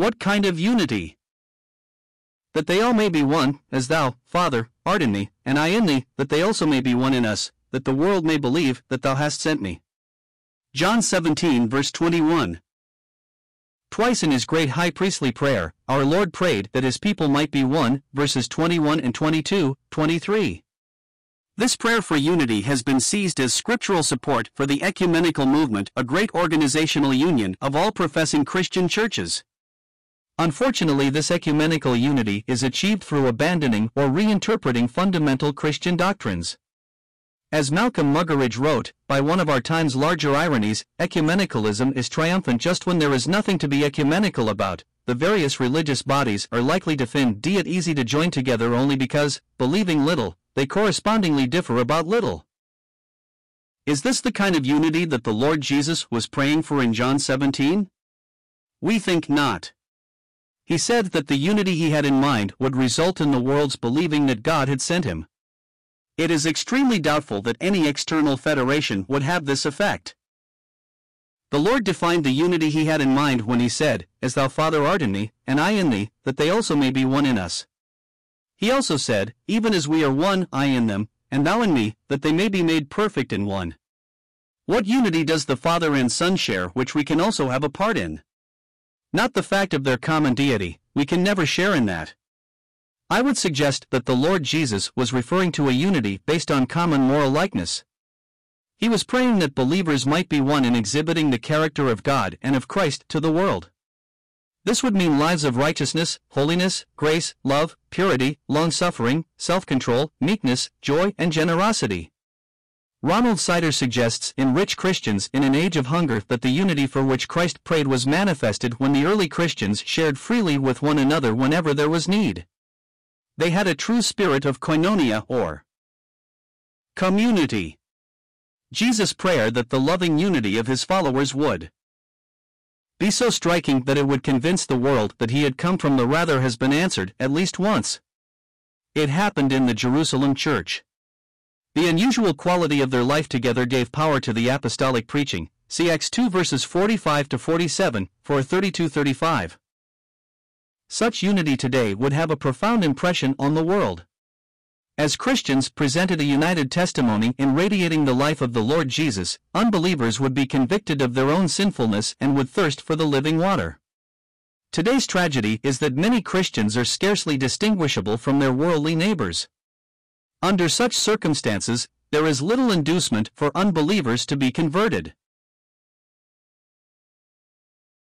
What kind of unity? That they all may be one, as thou, Father, art in me, and I in thee, that they also may be one in us, that the world may believe that thou hast sent me. John 17, verse 21. Twice in his great high priestly prayer, our Lord prayed that his people might be one, verses 21 and 22, 23. This prayer for unity has been seized as scriptural support for the ecumenical movement, a great organizational union of all professing Christian churches. Unfortunately, this ecumenical unity is achieved through abandoning or reinterpreting fundamental Christian doctrines. As Malcolm Muggeridge wrote, by one of our time's larger ironies, ecumenicalism is triumphant just when there is nothing to be ecumenical about. The various religious bodies are likely to find it easy to join together only because, believing little, they correspondingly differ about little. Is this the kind of unity that the Lord Jesus was praying for in John 17? We think not. He said that the unity he had in mind would result in the world's believing that God had sent him. It is extremely doubtful that any external federation would have this effect. The Lord defined the unity he had in mind when he said, As thou Father art in me, and I in thee, that they also may be one in us. He also said, Even as we are one, I in them, and thou in me, that they may be made perfect in one. What unity does the Father and Son share which we can also have a part in? Not the fact of their common deity, we can never share in that. I would suggest that the Lord Jesus was referring to a unity based on common moral likeness. He was praying that believers might be one in exhibiting the character of God and of Christ to the world. This would mean lives of righteousness, holiness, grace, love, purity, long suffering, self control, meekness, joy, and generosity. Ronald Sider suggests in Rich Christians in an Age of Hunger that the unity for which Christ prayed was manifested when the early Christians shared freely with one another whenever there was need. They had a true spirit of koinonia or community. Jesus' prayer that the loving unity of his followers would be so striking that it would convince the world that he had come from the rather has been answered at least once. It happened in the Jerusalem church. The unusual quality of their life together gave power to the apostolic preaching. Acts 2 verses 45 to 47, for 32 35. Such unity today would have a profound impression on the world. As Christians presented a united testimony in radiating the life of the Lord Jesus, unbelievers would be convicted of their own sinfulness and would thirst for the living water. Today's tragedy is that many Christians are scarcely distinguishable from their worldly neighbors. Under such circumstances, there is little inducement for unbelievers to be converted.